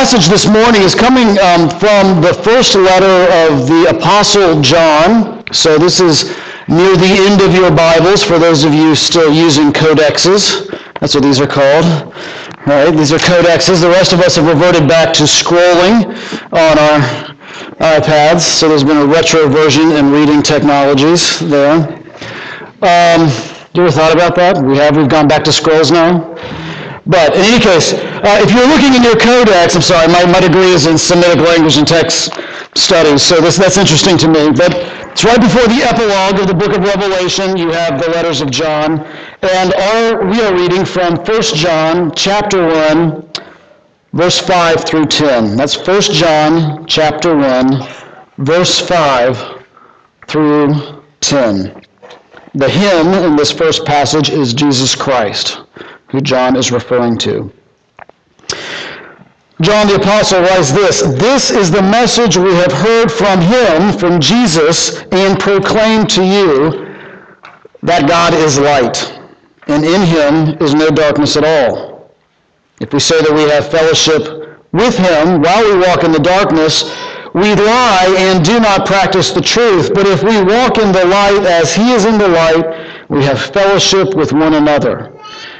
passage this morning is coming um, from the first letter of the Apostle John. So this is near the end of your Bibles for those of you still using codexes. That's what these are called. All right, these are codexes. The rest of us have reverted back to scrolling on our iPads. So there's been a retroversion in reading technologies there. Um, you ever thought about that? We have. We've gone back to scrolls now. But in any case, uh, if you're looking in your codex, I'm sorry, my, my degree is in Semitic language and text studies, so this, that's interesting to me. But it's right before the epilogue of the book of Revelation. You have the letters of John. And we are reading from 1 John chapter 1, verse 5 through 10. That's 1 John chapter 1, verse 5 through 10. The him in this first passage is Jesus Christ who John is referring to. John the Apostle writes this This is the message we have heard from him, from Jesus, and proclaimed to you that God is light, and in him is no darkness at all. If we say that we have fellowship with him while we walk in the darkness, we lie and do not practice the truth. But if we walk in the light as he is in the light, we have fellowship with one another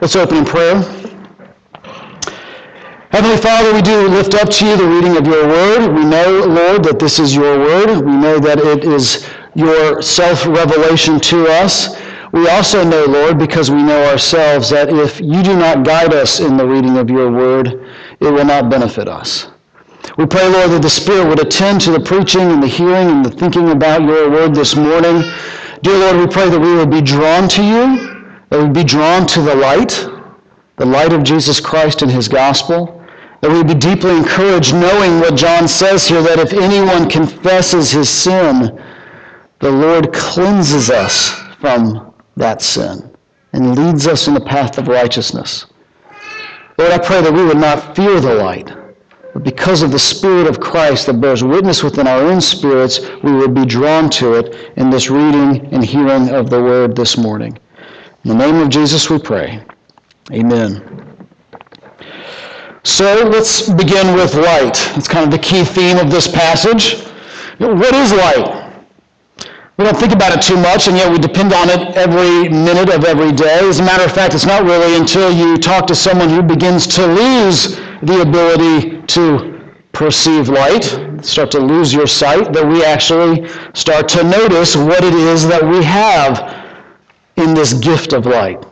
Let's open in prayer. Heavenly Father, we do lift up to you the reading of your word. We know, Lord, that this is your word. We know that it is your self-revelation to us. We also know, Lord, because we know ourselves, that if you do not guide us in the reading of your word, it will not benefit us. We pray, Lord, that the Spirit would attend to the preaching and the hearing and the thinking about your word this morning. Dear Lord, we pray that we would be drawn to you, that we'd be drawn to the light, the light of Jesus Christ and his gospel, that we'd be deeply encouraged knowing what John says here, that if anyone confesses his sin, the Lord cleanses us from that sin and leads us in the path of righteousness. Lord, I pray that we would not fear the light, but because of the Spirit of Christ that bears witness within our own spirits, we would be drawn to it in this reading and hearing of the word this morning. In the name of Jesus we pray. Amen. So let's begin with light. It's kind of the key theme of this passage. What is light? We don't think about it too much, and yet we depend on it every minute of every day. As a matter of fact, it's not really until you talk to someone who begins to lose the ability to perceive light, start to lose your sight, that we actually start to notice what it is that we have in this gift of light.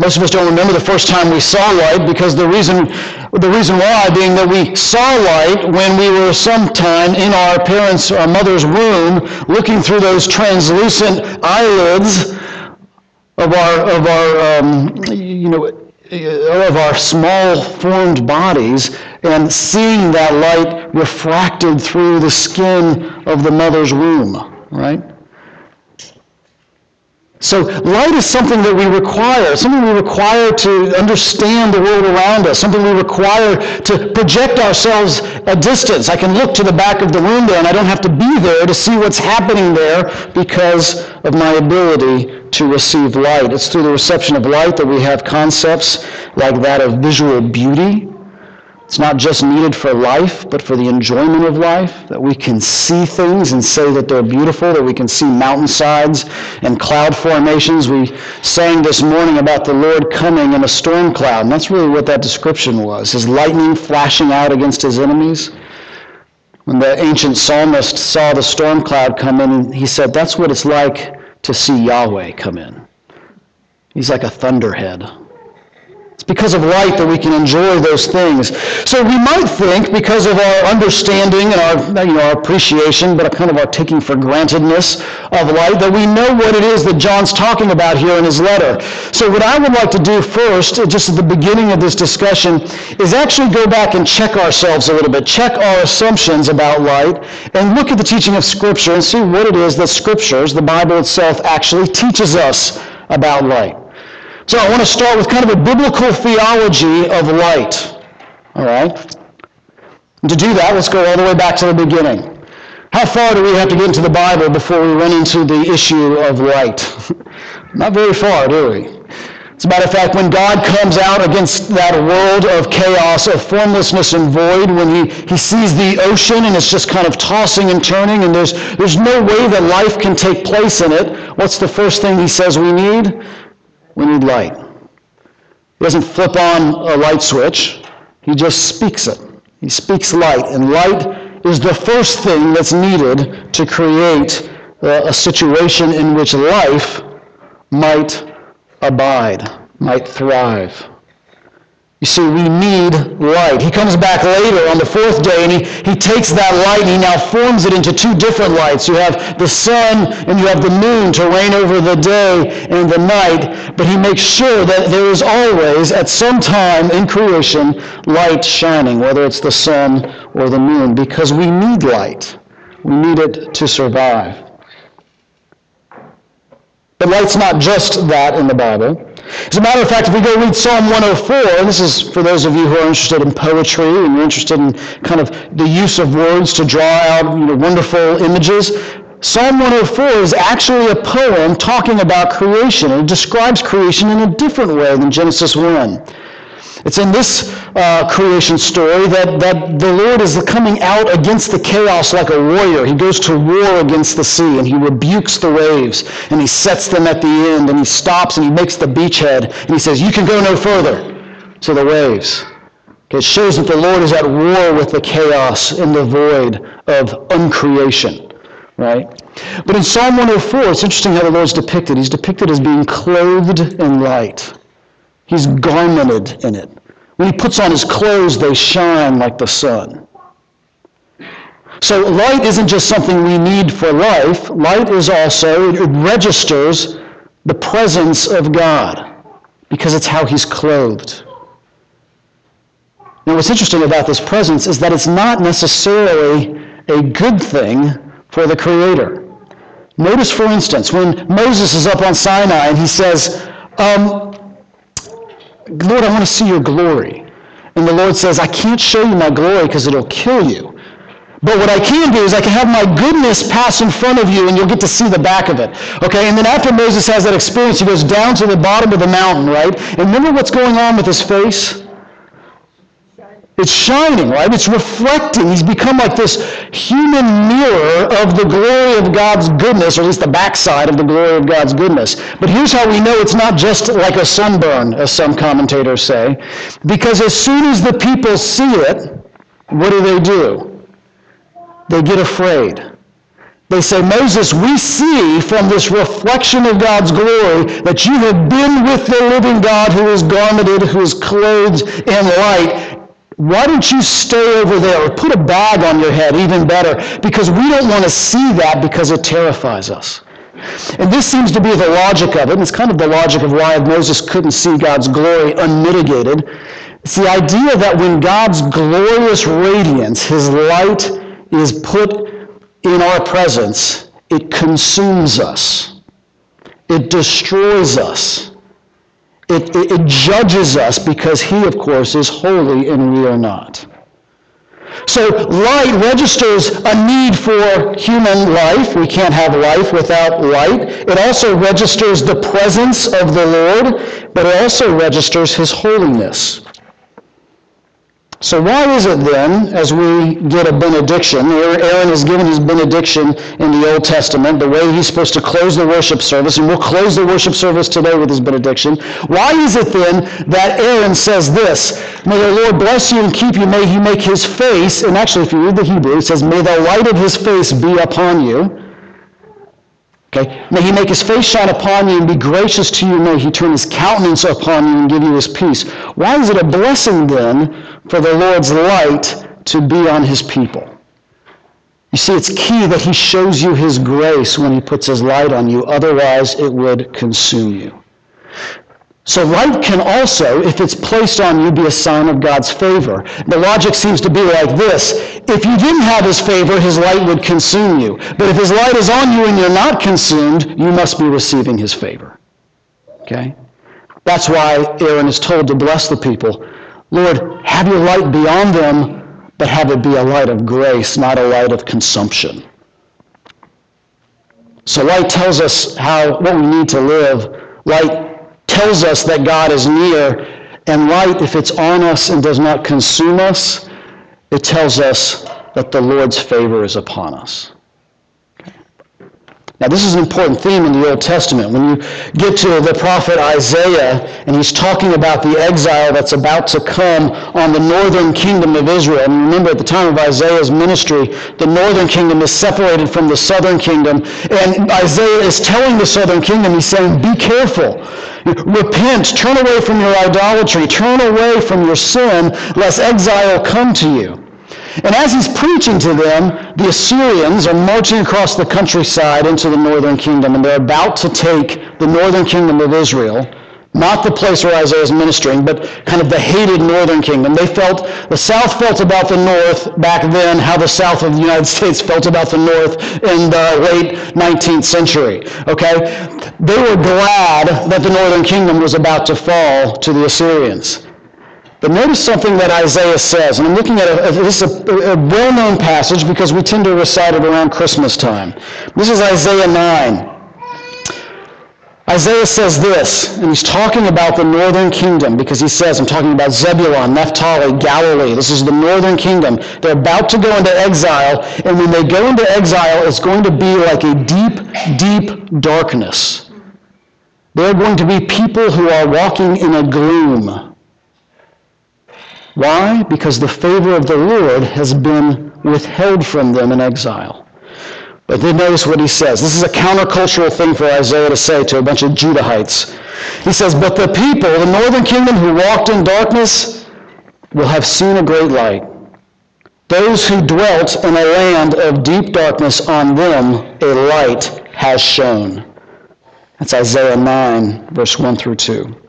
Most of us don't remember the first time we saw light because the reason, the reason why being that we saw light when we were sometime in our parents' our mother's womb looking through those translucent eyelids of our, of our um, you know, of our small formed bodies and seeing that light refracted through the skin of the mother's womb, right? So light is something that we require, something we require to understand the world around us, something we require to project ourselves a distance. I can look to the back of the room there and I don't have to be there to see what's happening there because of my ability to receive light. It's through the reception of light that we have concepts like that of visual beauty, it's not just needed for life, but for the enjoyment of life, that we can see things and say that they're beautiful, that we can see mountainsides and cloud formations. We sang this morning about the Lord coming in a storm cloud, and that's really what that description was his lightning flashing out against his enemies. When the ancient psalmist saw the storm cloud come in, he said, That's what it's like to see Yahweh come in. He's like a thunderhead. It's because of light that we can enjoy those things. So we might think, because of our understanding and our, you know, our appreciation, but kind of our taking for grantedness of light, that we know what it is that John's talking about here in his letter. So what I would like to do first, just at the beginning of this discussion, is actually go back and check ourselves a little bit, check our assumptions about light, and look at the teaching of Scripture and see what it is that Scriptures, the Bible itself, actually teaches us about light. So I want to start with kind of a biblical theology of light. All right? And to do that, let's go all the way back to the beginning. How far do we have to get into the Bible before we run into the issue of light? Not very far, do we? As a matter of fact, when God comes out against that world of chaos, of formlessness and void, when he, he sees the ocean and it's just kind of tossing and turning and there's, there's no way that life can take place in it, what's the first thing he says we need? We need light. He doesn't flip on a light switch. He just speaks it. He speaks light. And light is the first thing that's needed to create uh, a situation in which life might abide, might thrive. You see, we need light. He comes back later on the fourth day and he, he takes that light and he now forms it into two different lights. You have the sun and you have the moon to reign over the day and the night. But he makes sure that there is always, at some time in creation, light shining, whether it's the sun or the moon, because we need light. We need it to survive. But light's not just that in the Bible. As a matter of fact, if we go read Psalm 104, and this is for those of you who are interested in poetry and you're interested in kind of the use of words to draw out you know, wonderful images, Psalm 104 is actually a poem talking about creation. And it describes creation in a different way than Genesis 1. It's in this uh, creation story that, that the Lord is coming out against the chaos like a warrior. He goes to war against the sea and he rebukes the waves and he sets them at the end and he stops and he makes the beachhead and he says, You can go no further to the waves. It shows that the Lord is at war with the chaos in the void of uncreation, right? But in Psalm 104, it's interesting how the Lord's depicted. He's depicted as being clothed in light. He's garmented in it. When he puts on his clothes, they shine like the sun. So light isn't just something we need for life. Light is also, it registers the presence of God because it's how he's clothed. Now, what's interesting about this presence is that it's not necessarily a good thing for the Creator. Notice, for instance, when Moses is up on Sinai and he says, um, Lord, I want to see your glory. And the Lord says, I can't show you my glory because it'll kill you. But what I can do is I can have my goodness pass in front of you and you'll get to see the back of it. Okay? And then after Moses has that experience, he goes down to the bottom of the mountain, right? And remember what's going on with his face? It's shining, right? It's reflecting. He's become like this human mirror of the glory of God's goodness, or at least the backside of the glory of God's goodness. But here's how we know it's not just like a sunburn, as some commentators say. Because as soon as the people see it, what do they do? They get afraid. They say, Moses, we see from this reflection of God's glory that you have been with the living God who is garmented, who is clothed in light why don't you stay over there or put a bag on your head, even better, because we don't want to see that because it terrifies us. And this seems to be the logic of it, and it's kind of the logic of why Moses couldn't see God's glory unmitigated. It's the idea that when God's glorious radiance, his light, is put in our presence, it consumes us. It destroys us. It, it, it judges us because he, of course, is holy and we are not. So light registers a need for human life. We can't have life without light. It also registers the presence of the Lord, but it also registers his holiness. So why is it then, as we get a benediction, Aaron has given his benediction in the Old Testament, the way he's supposed to close the worship service, and we'll close the worship service today with his benediction. Why is it then that Aaron says this, May the Lord bless you and keep you, may he make his face, and actually if you read the Hebrew, it says, May the light of his face be upon you. Okay? May he make his face shine upon you and be gracious to you. May he turn his countenance upon you and give you his peace. Why is it a blessing then for the Lord's light to be on his people? You see, it's key that he shows you his grace when he puts his light on you. Otherwise, it would consume you. So light can also, if it's placed on you, be a sign of God's favor. The logic seems to be like this. If you didn't have his favor, his light would consume you. But if his light is on you and you're not consumed, you must be receiving his favor. Okay? That's why Aaron is told to bless the people. Lord, have your light be on them, but have it be a light of grace, not a light of consumption. So light tells us how what we need to live. Light tells us that God is near, and light, if it's on us and does not consume us, it tells us that the Lord's favor is upon us. Now, this is an important theme in the Old Testament. When you get to the prophet Isaiah, and he's talking about the exile that's about to come on the northern kingdom of Israel. And remember, at the time of Isaiah's ministry, the northern kingdom is separated from the southern kingdom. And Isaiah is telling the southern kingdom, he's saying, be careful. Repent, turn away from your idolatry, turn away from your sin, lest exile come to you. And as he's preaching to them, the Assyrians are marching across the countryside into the northern kingdom, and they're about to take the northern kingdom of Israel, not the place where Isaiah is ministering, but kind of the hated northern kingdom. They felt, the South felt about the North back then, how the South of the United States felt about the North in the late 19th century. Okay? They were glad that the northern kingdom was about to fall to the Assyrians. But notice something that Isaiah says, and I'm looking at a, this is a, a well-known passage because we tend to recite it around Christmas time. This is Isaiah 9. Isaiah says this, and he's talking about the northern kingdom because he says, I'm talking about Zebulun, Naphtali, Galilee. This is the northern kingdom. They're about to go into exile, and when they go into exile, it's going to be like a deep, deep darkness. They're going to be people who are walking in a gloom. Why? Because the favor of the Lord has been withheld from them in exile. But then notice what he says. This is a countercultural thing for Isaiah to say to a bunch of Judahites. He says, But the people, the northern kingdom who walked in darkness, will have seen a great light. Those who dwelt in a land of deep darkness, on them a light has shone. That's Isaiah 9, verse 1 through 2.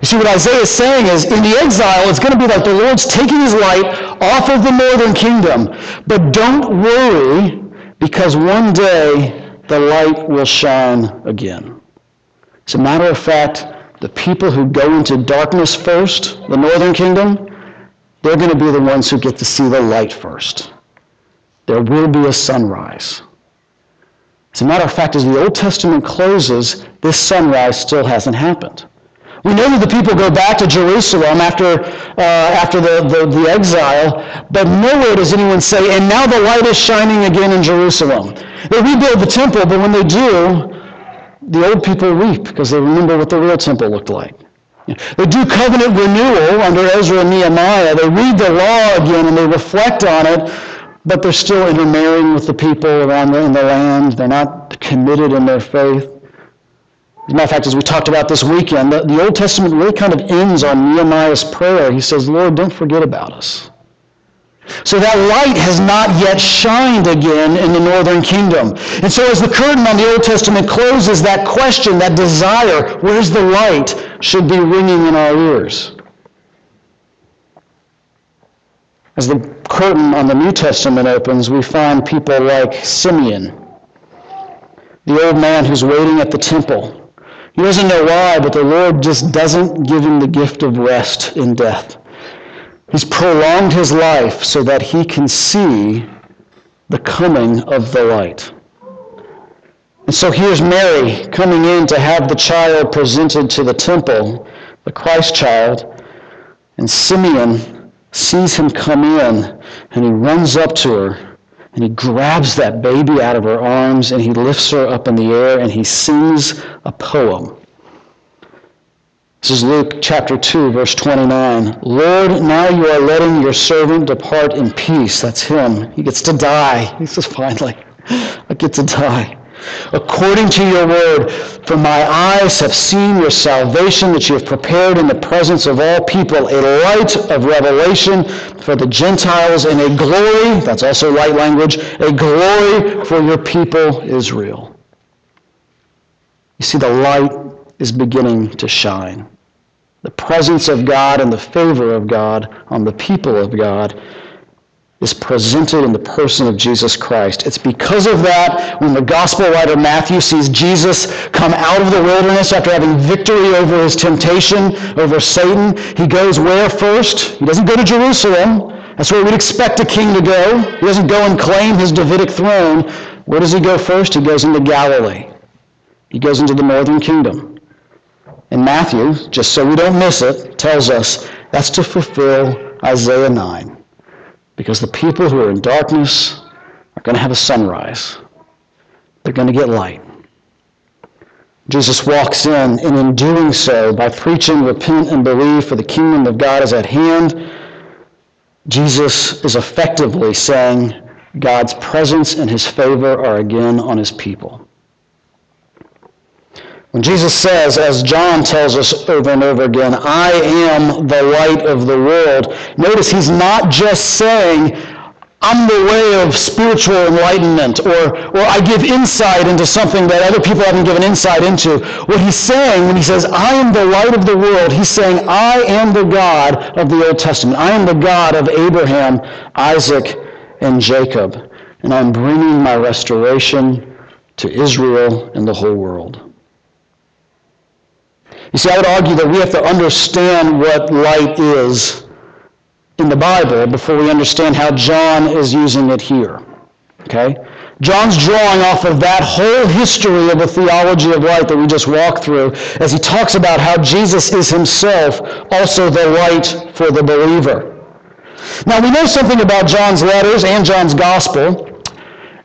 You see, what Isaiah is saying is, in the exile, it's going to be like the Lord's taking his light off of the northern kingdom. But don't worry, because one day the light will shine again. As a matter of fact, the people who go into darkness first, the northern kingdom, they're going to be the ones who get to see the light first. There will be a sunrise. As a matter of fact, as the Old Testament closes, this sunrise still hasn't happened. We know that the people go back to Jerusalem after, uh, after the, the, the exile, but nowhere does anyone say, and now the light is shining again in Jerusalem. They rebuild the temple, but when they do, the old people weep because they remember what the real temple looked like. They do covenant renewal under Ezra and Nehemiah. They read the law again and they reflect on it, but they're still intermarrying with the people around in the land. They're not committed in their faith. As a matter of fact, as we talked about this weekend, the, the Old Testament really kind of ends on Nehemiah's prayer. He says, Lord, don't forget about us. So that light has not yet shined again in the northern kingdom. And so as the curtain on the Old Testament closes, that question, that desire, where's the light, should be ringing in our ears. As the curtain on the New Testament opens, we find people like Simeon, the old man who's waiting at the temple he doesn't know why, but the Lord just doesn't give him the gift of rest in death. He's prolonged his life so that he can see the coming of the light. And so here's Mary coming in to have the child presented to the temple, the Christ child, and Simeon sees him come in and he runs up to her and he grabs that baby out of her arms and he lifts her up in the air and he sings a poem. This is Luke chapter 2, verse 29. Lord, now you are letting your servant depart in peace. That's him. He gets to die. He says, finally, I get to die. According to your word. For my eyes have seen your salvation that you have prepared in the presence of all people, a light of revelation for the Gentiles and a glory, that's also light language, a glory for your people Israel. You see, the light is beginning to shine. The presence of God and the favor of God on the people of God is presented in the person of Jesus Christ. It's because of that when the gospel writer Matthew sees Jesus come out of the wilderness after having victory over his temptation, over Satan, he goes where first? He doesn't go to Jerusalem. That's where we'd expect a king to go. He doesn't go and claim his Davidic throne. Where does he go first? He goes into Galilee. He goes into the northern kingdom. And Matthew, just so we don't miss it, tells us that's to fulfill Isaiah 9 because the people who are in darkness are going to have a sunrise. They're going to get light. Jesus walks in, and in doing so, by preaching, repent, and believe, for the kingdom of God is at hand, Jesus is effectively saying God's presence and his favor are again on his people. When Jesus says, as John tells us over and over again, I am the light of the world, notice he's not just saying, I'm the way of spiritual enlightenment, or, or I give insight into something that other people haven't given insight into. What he's saying when he says, I am the light of the world, he's saying, I am the God of the Old Testament. I am the God of Abraham, Isaac, and Jacob. And I'm bringing my restoration to Israel and the whole world. You see, I would argue that we have to understand what light is in the Bible before we understand how John is using it here. Okay? John's drawing off of that whole history of the theology of light that we just walked through as he talks about how Jesus is himself also the light for the believer. Now, we know something about John's letters and John's gospel,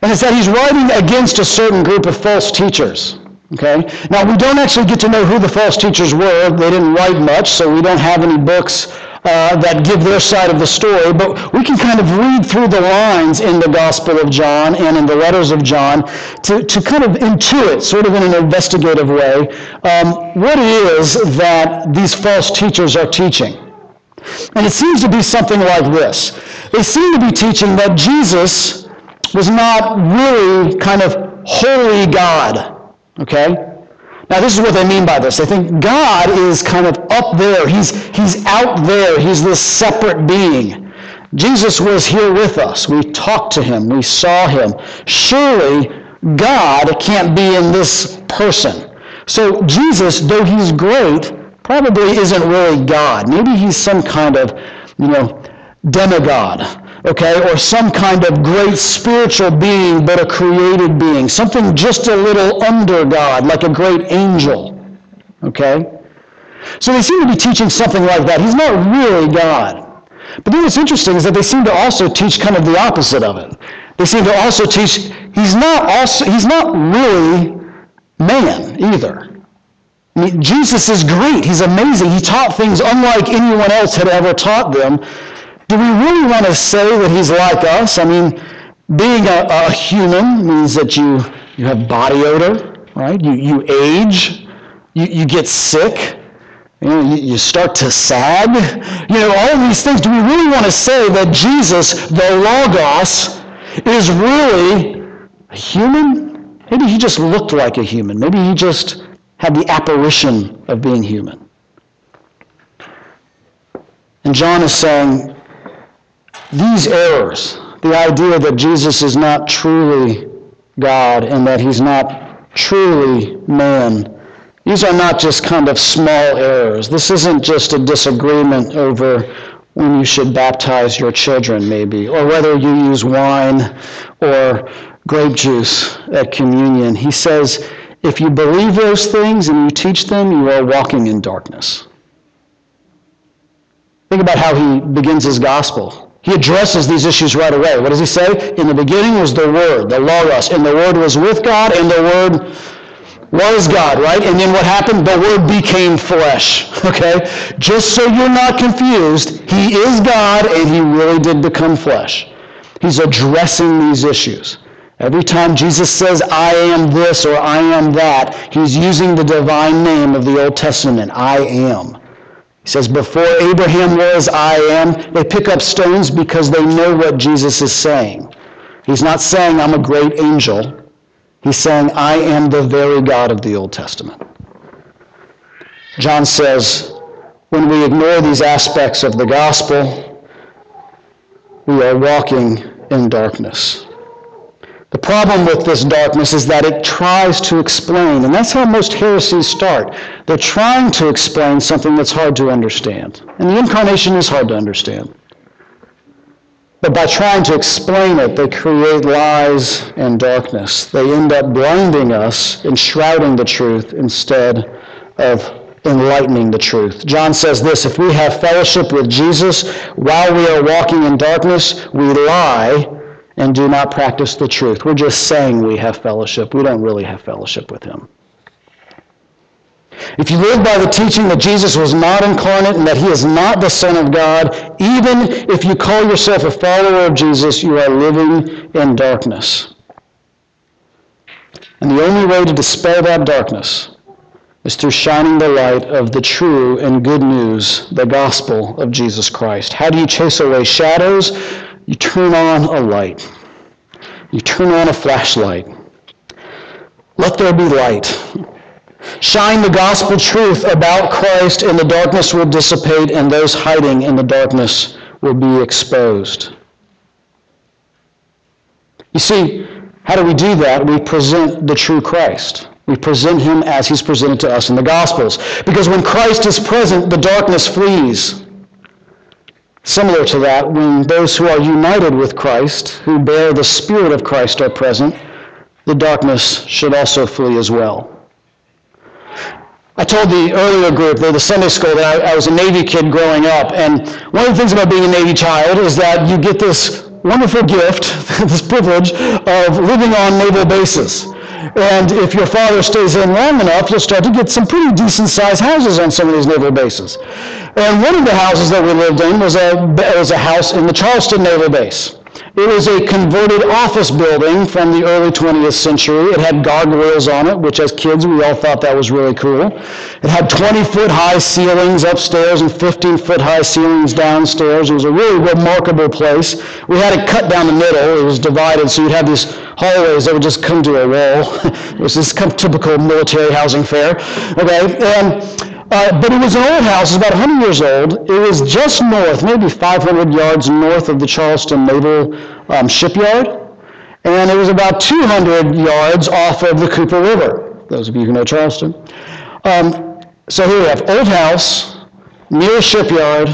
and it's that he's writing against a certain group of false teachers. Okay? Now, we don't actually get to know who the false teachers were. They didn't write much, so we don't have any books uh, that give their side of the story, but we can kind of read through the lines in the Gospel of John and in the letters of John to, to kind of intuit, sort of in an investigative way, um, what it is that these false teachers are teaching. And it seems to be something like this. They seem to be teaching that Jesus was not really kind of holy God. Okay? Now, this is what they mean by this. They think God is kind of up there. He's, he's out there. He's this separate being. Jesus was here with us. We talked to him. We saw him. Surely, God can't be in this person. So, Jesus, though he's great, probably isn't really God. Maybe he's some kind of, you know, demigod okay, or some kind of great spiritual being, but a created being, something just a little under God, like a great angel, okay? So they seem to be teaching something like that. He's not really God. But then what's interesting is that they seem to also teach kind of the opposite of it. They seem to also teach he's not also he's not really man either. I mean, Jesus is great. He's amazing. He taught things unlike anyone else had ever taught them. Do we really want to say that he's like us? I mean, being a, a human means that you, you have body odor, right? You, you age, you, you get sick, you, know, you, start to sag. You know, all these things. Do we really want to say that Jesus, the Logos, is really a human? Maybe he just looked like a human. Maybe he just had the apparition of being human. And John is saying, these errors, the idea that Jesus is not truly God and that he's not truly man, these are not just kind of small errors. This isn't just a disagreement over when you should baptize your children, maybe, or whether you use wine or grape juice at communion. He says, if you believe those things and you teach them, you are walking in darkness. Think about how he begins his gospel. He addresses these issues right away. What does he say? In the beginning was the Word, the Logos, and the Word was with God, and the Word was God, right? And then what happened? The Word became flesh, okay? Just so you're not confused, He is God, and He really did become flesh. He's addressing these issues. Every time Jesus says, I am this or I am that, he's using the divine name of the Old Testament, I am. He says, Before Abraham was, I am. They pick up stones because they know what Jesus is saying. He's not saying, I'm a great angel. He's saying, I am the very God of the Old Testament. John says, when we ignore these aspects of the gospel, we are walking in darkness. The problem with this darkness is that it tries to explain, and that's how most heresies start. They're trying to explain something that's hard to understand. And the incarnation is hard to understand. But by trying to explain it, they create lies and darkness. They end up blinding us and shrouding the truth instead of enlightening the truth. John says this if we have fellowship with Jesus while we are walking in darkness, we lie and do not practice the truth. We're just saying we have fellowship. We don't really have fellowship with him. If you live by the teaching that Jesus was not incarnate and that he is not the Son of God, even if you call yourself a follower of Jesus, you are living in darkness. And the only way to dispel that darkness is through shining the light of the true and good news, the gospel of Jesus Christ. How do you chase away shadows? You turn on a light. You turn on a flashlight. Let there be light. Shine the gospel truth about Christ, and the darkness will dissipate, and those hiding in the darkness will be exposed. You see, how do we do that? We present the true Christ. We present him as he's presented to us in the Gospels. Because when Christ is present, the darkness flees. Similar to that, when those who are united with Christ, who bear the Spirit of Christ, are present, the darkness should also flee as well. I told the earlier group, the Sunday school, that I, I was a Navy kid growing up. And one of the things about being a Navy child is that you get this wonderful gift, this privilege of living on naval bases. And if your father stays in long enough, you'll start to get some pretty decent sized houses on some of these naval bases. And one of the houses that we lived in was a, was a house in the Charleston Naval Base. It was a converted office building from the early 20th century. It had gargoyles on it, which as kids we all thought that was really cool. It had 20 foot high ceilings upstairs and 15 foot high ceilings downstairs. It was a really remarkable place. We had it cut down the middle. It was divided, so you'd have these hallways that would just come to a wall. it was this kind of typical military housing fare. Okay, and uh, but it was an old house, it was about 100 years old. It was just north, maybe 500 yards north of the Charleston Naval um, Shipyard. And it was about 200 yards off of the Cooper River, those of you who know Charleston. Um, so here we have old house, near a shipyard,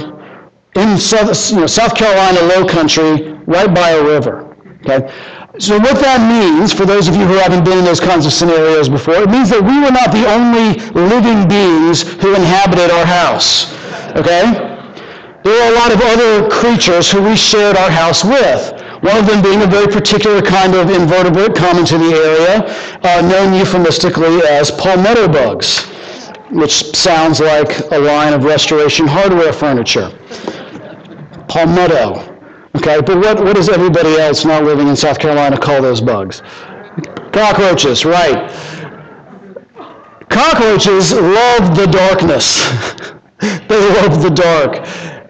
in South, you know, South Carolina low country, right by a river. Okay? So what that means, for those of you who haven't been in those kinds of scenarios before, it means that we were not the only living beings who inhabited our house. Okay? There were a lot of other creatures who we shared our house with. One of them being a very particular kind of invertebrate common to the area, uh, known euphemistically as palmetto bugs, which sounds like a line of restoration hardware furniture. Palmetto. Okay, but what, what does everybody else not living in South Carolina call those bugs? Cockroaches, right. Cockroaches love the darkness. they love the dark.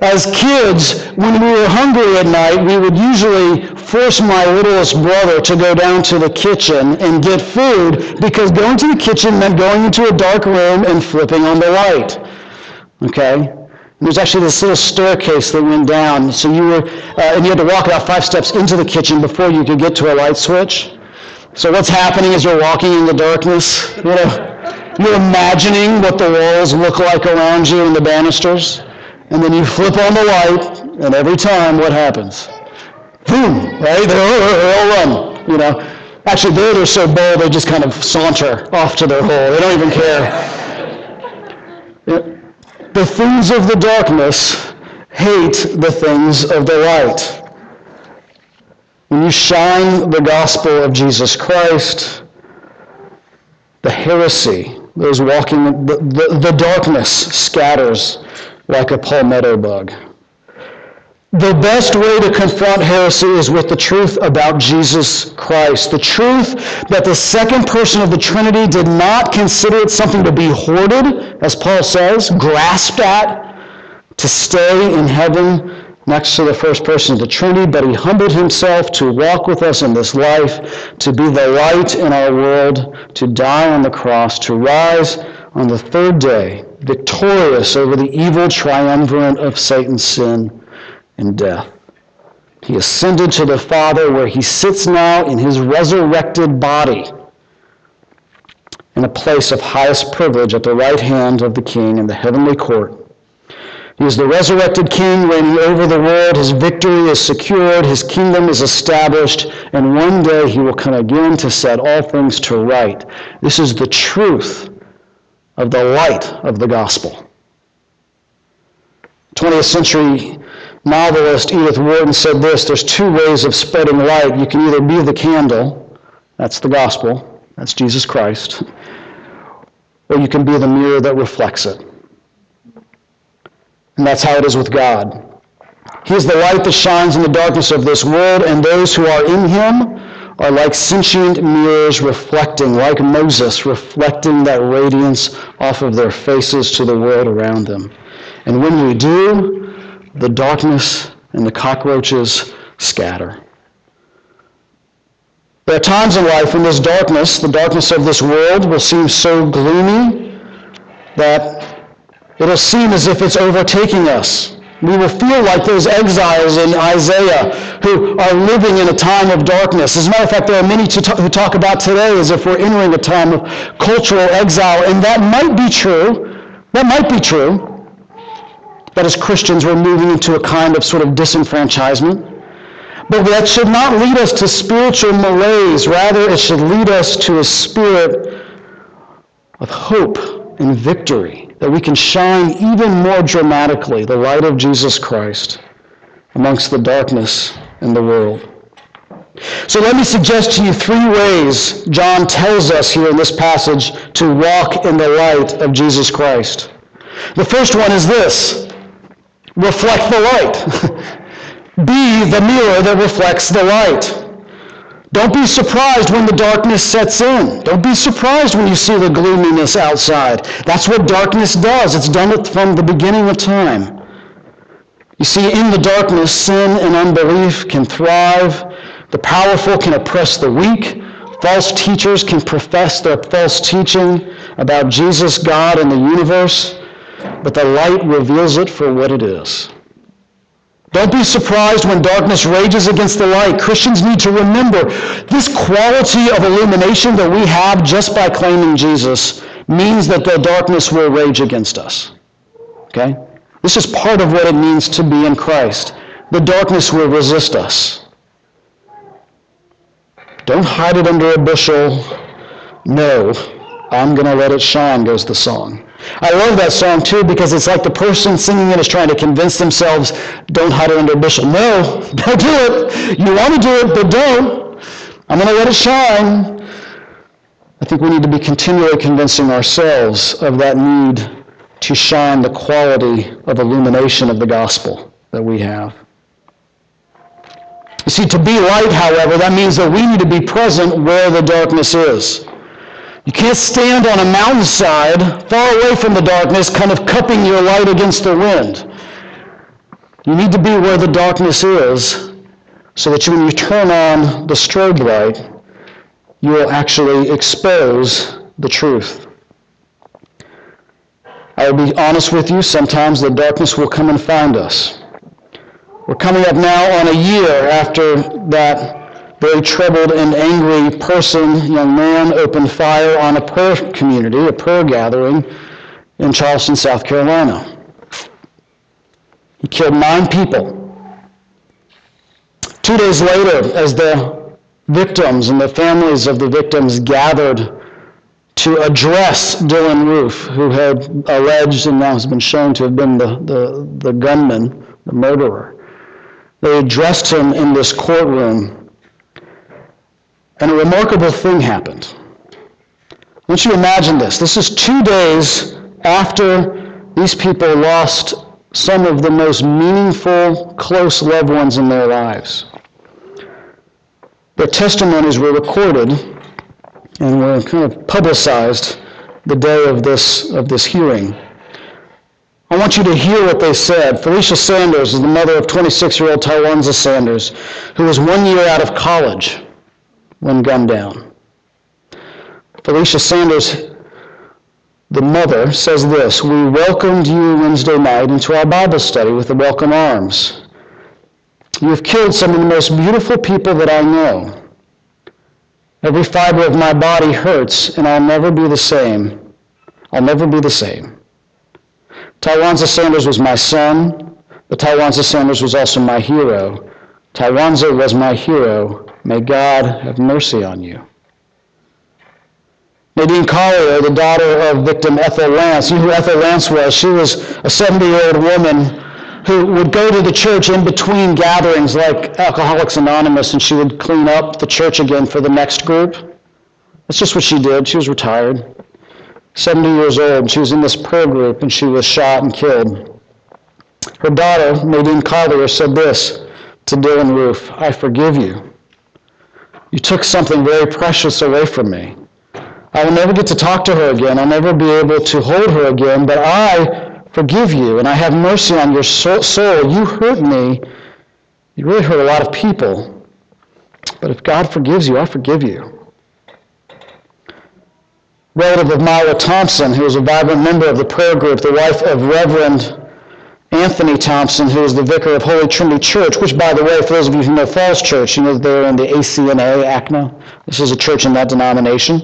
As kids, when we were hungry at night, we would usually force my littlest brother to go down to the kitchen and get food because going to the kitchen meant going into a dark room and flipping on the light. Okay? There's actually this little staircase that went down, so you were, uh, and you had to walk about five steps into the kitchen before you could get to a light switch. So what's happening as you're walking in the darkness? You know, you're imagining what the walls look like around you and the banisters, and then you flip on the light, and every time, what happens? Boom! Right? They all run. You know, actually, they're, they're so bold they just kind of saunter off to their hole. They don't even care. The things of the darkness hate the things of the light. When you shine the gospel of Jesus Christ, the heresy, those walking, the, the, the darkness scatters like a palmetto bug. The best way to confront heresy is with the truth about Jesus Christ. The truth that the second person of the Trinity did not consider it something to be hoarded, as Paul says, grasped at, to stay in heaven next to the first person of the Trinity, but he humbled himself to walk with us in this life, to be the light in our world, to die on the cross, to rise on the third day, victorious over the evil triumvirate of Satan's sin and death. He ascended to the Father where he sits now in his resurrected body in a place of highest privilege at the right hand of the King in the heavenly court. He is the resurrected King reigning over the world. His victory is secured. His kingdom is established. And one day he will come again to set all things to right. This is the truth of the light of the gospel. 20th century novelist Edith Wharton said this there's two ways of spreading light. You can either be the candle, that's the gospel, that's Jesus Christ, or you can be the mirror that reflects it. And that's how it is with God. He is the light that shines in the darkness of this world, and those who are in him are like sentient mirrors reflecting, like Moses, reflecting that radiance off of their faces to the world around them. And when we do, the darkness and the cockroaches scatter. There are times in life when this darkness, the darkness of this world, will seem so gloomy that it'll seem as if it's overtaking us. We will feel like those exiles in Isaiah who are living in a time of darkness. As a matter of fact, there are many who talk about today as if we're entering a time of cultural exile, and that might be true. That might be true that as Christians we're moving into a kind of sort of disenfranchisement. But that should not lead us to spiritual malaise. Rather, it should lead us to a spirit of hope and victory, that we can shine even more dramatically the light of Jesus Christ amongst the darkness in the world. So let me suggest to you three ways John tells us here in this passage to walk in the light of Jesus Christ. The first one is this reflect the light. be the mirror that reflects the light. Don't be surprised when the darkness sets in. Don't be surprised when you see the gloominess outside. That's what darkness does. It's done it from the beginning of time. You see, in the darkness, sin and unbelief can thrive. The powerful can oppress the weak. False teachers can profess their false teaching about Jesus, God, and the universe but the light reveals it for what it is. Don't be surprised when darkness rages against the light. Christians need to remember this quality of illumination that we have just by claiming Jesus means that the darkness will rage against us. Okay? This is part of what it means to be in Christ. The darkness will resist us. Don't hide it under a bushel. No, I'm going to let it shine, goes the song. I love that song too because it's like the person singing it is trying to convince themselves, don't hide it under a bushel. No, don't do it. You want to do it, but don't. I'm going to let it shine. I think we need to be continually convincing ourselves of that need to shine the quality of illumination of the gospel that we have. You see, to be light, however, that means that we need to be present where the darkness is. You can't stand on a mountainside far away from the darkness, kind of cupping your light against the wind. You need to be where the darkness is so that when you turn on the strobe light, you will actually expose the truth. I will be honest with you, sometimes the darkness will come and find us. We're coming up now on a year after that very troubled and angry person, young man, opened fire on a prayer community, a prayer gathering in Charleston, South Carolina. He killed nine people. Two days later, as the victims and the families of the victims gathered to address Dylann Roof, who had alleged and now has been shown to have been the, the, the gunman, the murderer, they addressed him in this courtroom and a remarkable thing happened. I want you to imagine this. This is two days after these people lost some of the most meaningful, close loved ones in their lives. Their testimonies were recorded and were kind of publicized the day of this, of this hearing. I want you to hear what they said. Felicia Sanders is the mother of 26-year-old Tywanza Sanders, who was one year out of college when gunned down. Felicia Sanders, the mother, says this, We welcomed you Wednesday night into our Bible study with the welcome arms. You have killed some of the most beautiful people that I know. Every fiber of my body hurts, and I'll never be the same. I'll never be the same. Tywanza Sanders was my son, but Tywanza Sanders was also my hero. Tywanza was my hero. May God have mercy on you. Nadine Collier, the daughter of victim Ethel Lance. You know who Ethel Lance was? She was a 70-year-old woman who would go to the church in between gatherings like Alcoholics Anonymous, and she would clean up the church again for the next group. That's just what she did. She was retired. 70 years old. She was in this prayer group and she was shot and killed. Her daughter, Nadine Collier, said this to Dylann Roof I forgive you. You took something very precious away from me. I will never get to talk to her again. I'll never be able to hold her again, but I forgive you and I have mercy on your soul. You hurt me. You really hurt a lot of people. But if God forgives you, I forgive you relative of Myra Thompson, who was a vibrant member of the prayer group, the wife of Reverend Anthony Thompson, who is the vicar of Holy Trinity Church, which, by the way, for those of you who know Falls Church, you know they're in the ACNA, ACNA. This is a church in that denomination.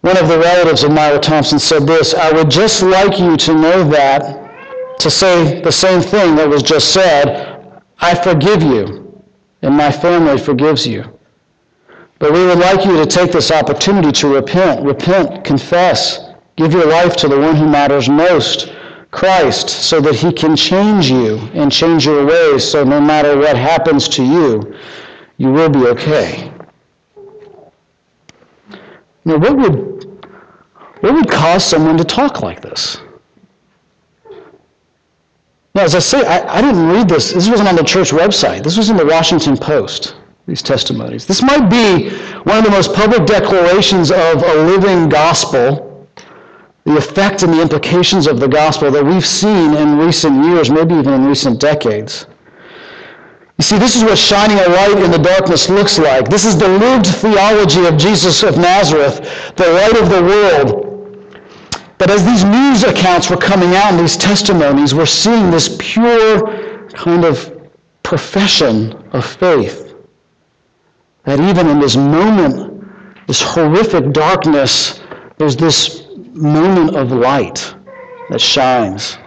One of the relatives of Myra Thompson said this, I would just like you to know that, to say the same thing that was just said, I forgive you, and my family forgives you. But we would like you to take this opportunity to repent, repent, confess, give your life to the one who matters most, Christ, so that he can change you and change your ways so no matter what happens to you, you will be okay. Now, what would, what would cause someone to talk like this? Now, as I say, I, I didn't read this. This wasn't on the church website. This was in the Washington Post these testimonies. This might be one of the most public declarations of a living gospel, the effect and the implications of the gospel that we've seen in recent years, maybe even in recent decades. You see, this is what shining a light in the darkness looks like. This is the lived theology of Jesus of Nazareth, the light of the world. But as these news accounts were coming out and these testimonies, we're seeing this pure kind of profession of faith that even in this moment, this horrific darkness, there's this moment of light that shines.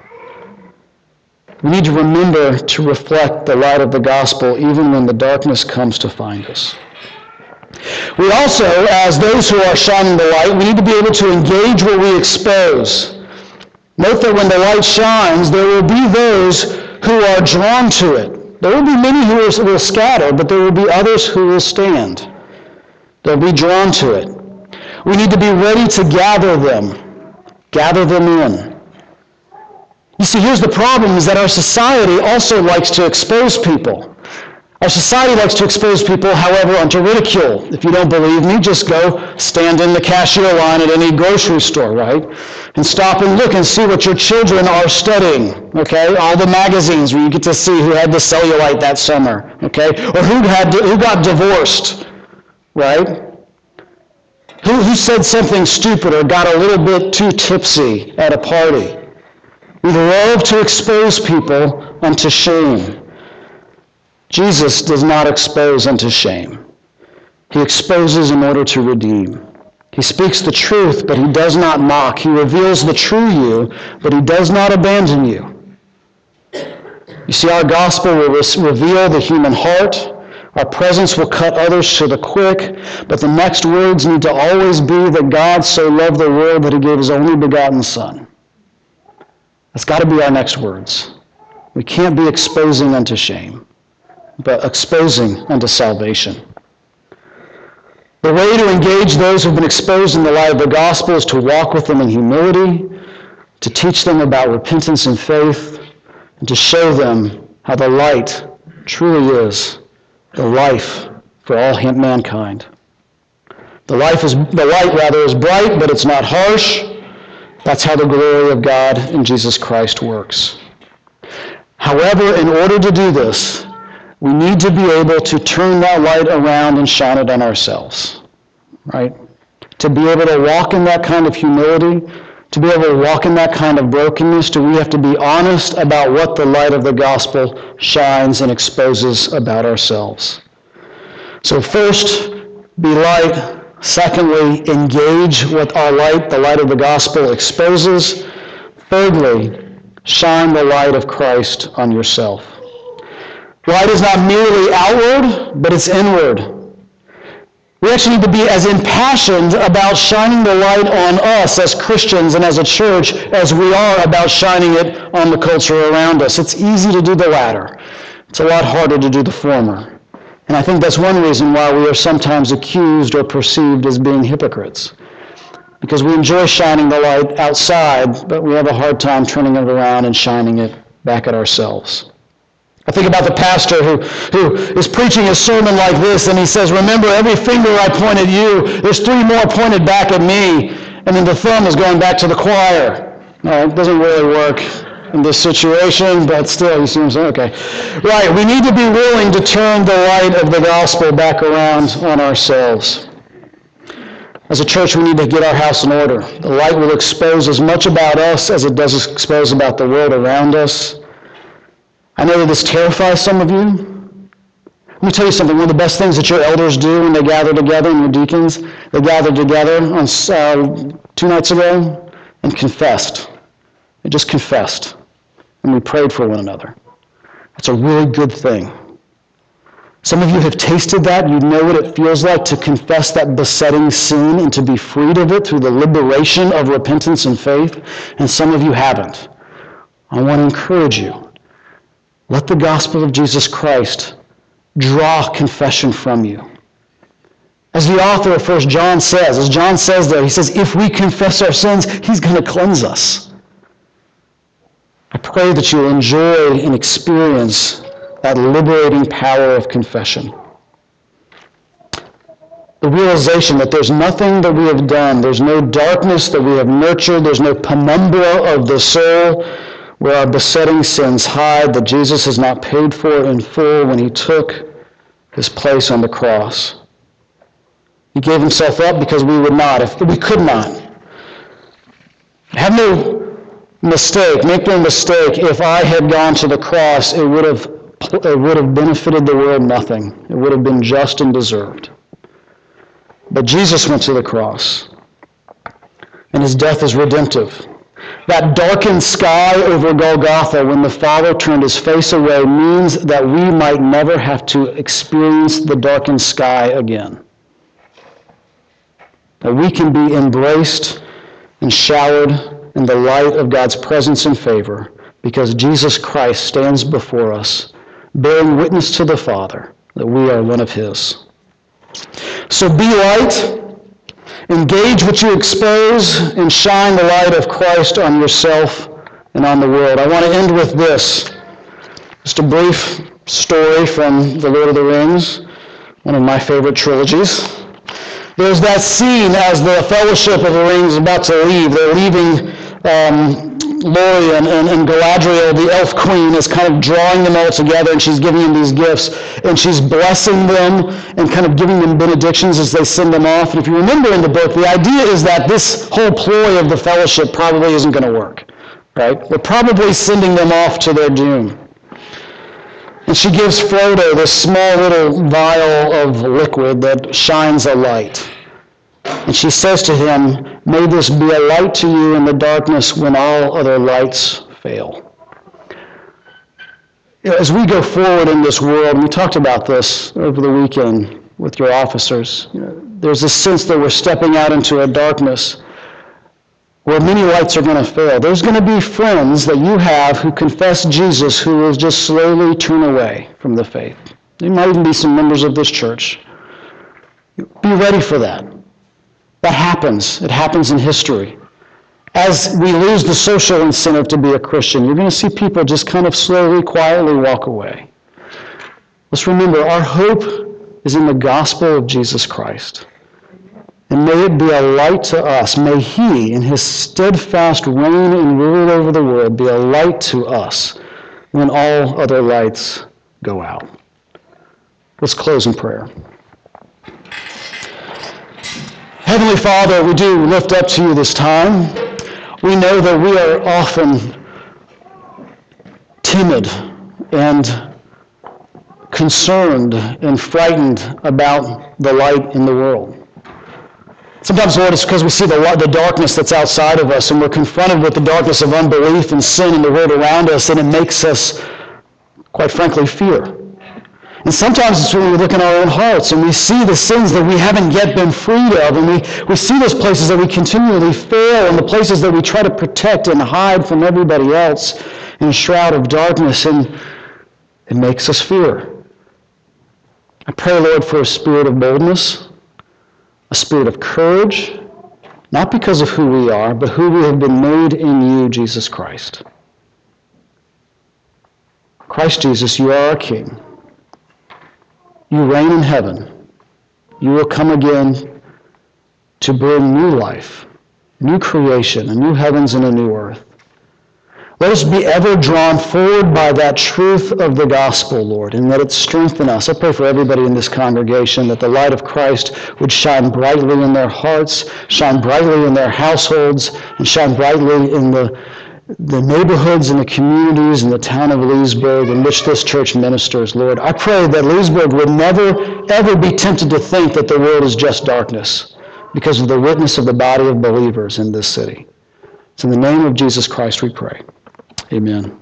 We need to remember to reflect the light of the gospel even when the darkness comes to find us. We also, as those who are shining the light, we need to be able to engage where we expose. Note that when the light shines, there will be those who are drawn to it. There will be many who will scatter, but there will be others who will stand. They'll be drawn to it. We need to be ready to gather them, gather them in. You see, here's the problem is that our society also likes to expose people. Our society likes to expose people, however, unto ridicule. If you don't believe me, just go stand in the cashier line at any grocery store, right? And stop and look and see what your children are studying, okay? All the magazines where you get to see who had the cellulite that summer, okay? Or who, had, who got divorced, right? Who, who said something stupid or got a little bit too tipsy at a party? We love to expose people unto shame. Jesus does not expose unto shame. He exposes in order to redeem. He speaks the truth, but he does not mock. He reveals the true you, but he does not abandon you. You see, our gospel will reveal the human heart. Our presence will cut others to the quick, but the next words need to always be that God so loved the world that he gave his only begotten Son. That's got to be our next words. We can't be exposing unto shame but exposing unto salvation. The way to engage those who've been exposed in the light of the gospel is to walk with them in humility, to teach them about repentance and faith, and to show them how the light truly is the life for all mankind. The life is the light rather is bright, but it's not harsh. That's how the glory of God in Jesus Christ works. However, in order to do this, we need to be able to turn that light around and shine it on ourselves. Right? To be able to walk in that kind of humility, to be able to walk in that kind of brokenness, do we have to be honest about what the light of the gospel shines and exposes about ourselves? So first, be light. Secondly, engage with our light, the light of the gospel exposes. Thirdly, shine the light of Christ on yourself. Light is not merely outward, but it's inward. We actually need to be as impassioned about shining the light on us as Christians and as a church as we are about shining it on the culture around us. It's easy to do the latter. It's a lot harder to do the former. And I think that's one reason why we are sometimes accused or perceived as being hypocrites. Because we enjoy shining the light outside, but we have a hard time turning it around and shining it back at ourselves. I think about the pastor who, who is preaching a sermon like this, and he says, Remember, every finger I point at you, there's three more pointed back at me, and then the thumb is going back to the choir. No, it doesn't really work in this situation, but still, you see what I'm saying? Okay. Right, we need to be willing to turn the light of the gospel back around on ourselves. As a church, we need to get our house in order. The light will expose as much about us as it does expose about the world around us. I know that this terrifies some of you. Let me tell you something. One of the best things that your elders do when they gather together, and your deacons, they gathered together on uh, two nights ago and confessed. They just confessed. And we prayed for one another. That's a really good thing. Some of you have tasted that. You know what it feels like to confess that besetting sin and to be freed of it through the liberation of repentance and faith. And some of you haven't. I want to encourage you. Let the gospel of Jesus Christ draw confession from you. As the author of 1 John says, as John says there, he says, if we confess our sins, he's going to cleanse us. I pray that you'll enjoy and experience that liberating power of confession. The realization that there's nothing that we have done, there's no darkness that we have nurtured, there's no penumbra of the soul where our besetting sins hide that Jesus has not paid for in full when he took his place on the cross. He gave himself up because we would not, if we could not. Have no mistake, make no mistake, if I had gone to the cross, it would have it would have benefited the world nothing. It would have been just and deserved. But Jesus went to the cross, and his death is redemptive. That darkened sky over Golgotha when the Father turned his face away means that we might never have to experience the darkened sky again. That we can be embraced and showered in the light of God's presence and favor because Jesus Christ stands before us, bearing witness to the Father that we are one of his. So be light Engage what you expose and shine the light of Christ on yourself and on the world. I want to end with this. Just a brief story from The Lord of the Rings, one of my favorite trilogies. There's that scene as the Fellowship of the Rings is about to leave. They're leaving um, Lorien and, and Galadriel, the elf queen, is kind of drawing them all together and she's giving them these gifts and she's blessing them and kind of giving them benedictions as they send them off. And if you remember in the book, the idea is that this whole ploy of the fellowship probably isn't going to work, right? We're probably sending them off to their doom. And she gives Frodo this small little vial of liquid that shines a light. And she says to him, May this be a light to you in the darkness when all other lights fail. As we go forward in this world, we talked about this over the weekend with your officers, you know, there's a sense that we're stepping out into a darkness where many lights are going to fail. There's going to be friends that you have who confess Jesus who will just slowly turn away from the faith. There might even be some members of this church. Be ready for that. That happens. It happens in history. As we lose the social incentive to be a Christian, you're going to see people just kind of slowly, quietly walk away. Let's remember our hope is in the gospel of Jesus Christ. And may it be a light to us. May He, in His steadfast reign and rule over the world, be a light to us when all other lights go out. Let's close in prayer. Heavenly Father, we do lift up to you this time. We know that we are often timid and concerned and frightened about the light in the world. Sometimes, Lord, it's because we see the, the darkness that's outside of us and we're confronted with the darkness of unbelief and sin in the world around us, and it makes us, quite frankly, fear. And sometimes it's when we look in our own hearts and we see the sins that we haven't yet been freed of, and we, we see those places that we continually fail and the places that we try to protect and hide from everybody else in a shroud of darkness, and it makes us fear. I pray, Lord, for a spirit of boldness, a spirit of courage, not because of who we are, but who we have been made in you, Jesus Christ. Christ Jesus, you are our King. You reign in heaven. You will come again to bring new life, new creation, a new heavens and a new earth. Let us be ever drawn forward by that truth of the gospel, Lord, and let it strengthen us. I pray for everybody in this congregation that the light of Christ would shine brightly in their hearts, shine brightly in their households, and shine brightly in the, the neighborhoods and the communities in the town of Leesburg in which this church ministers, Lord. I pray that Leesburg would never, ever be tempted to think that the world is just darkness because of the witness of the body of believers in this city. It's in the name of Jesus Christ we pray. Amen.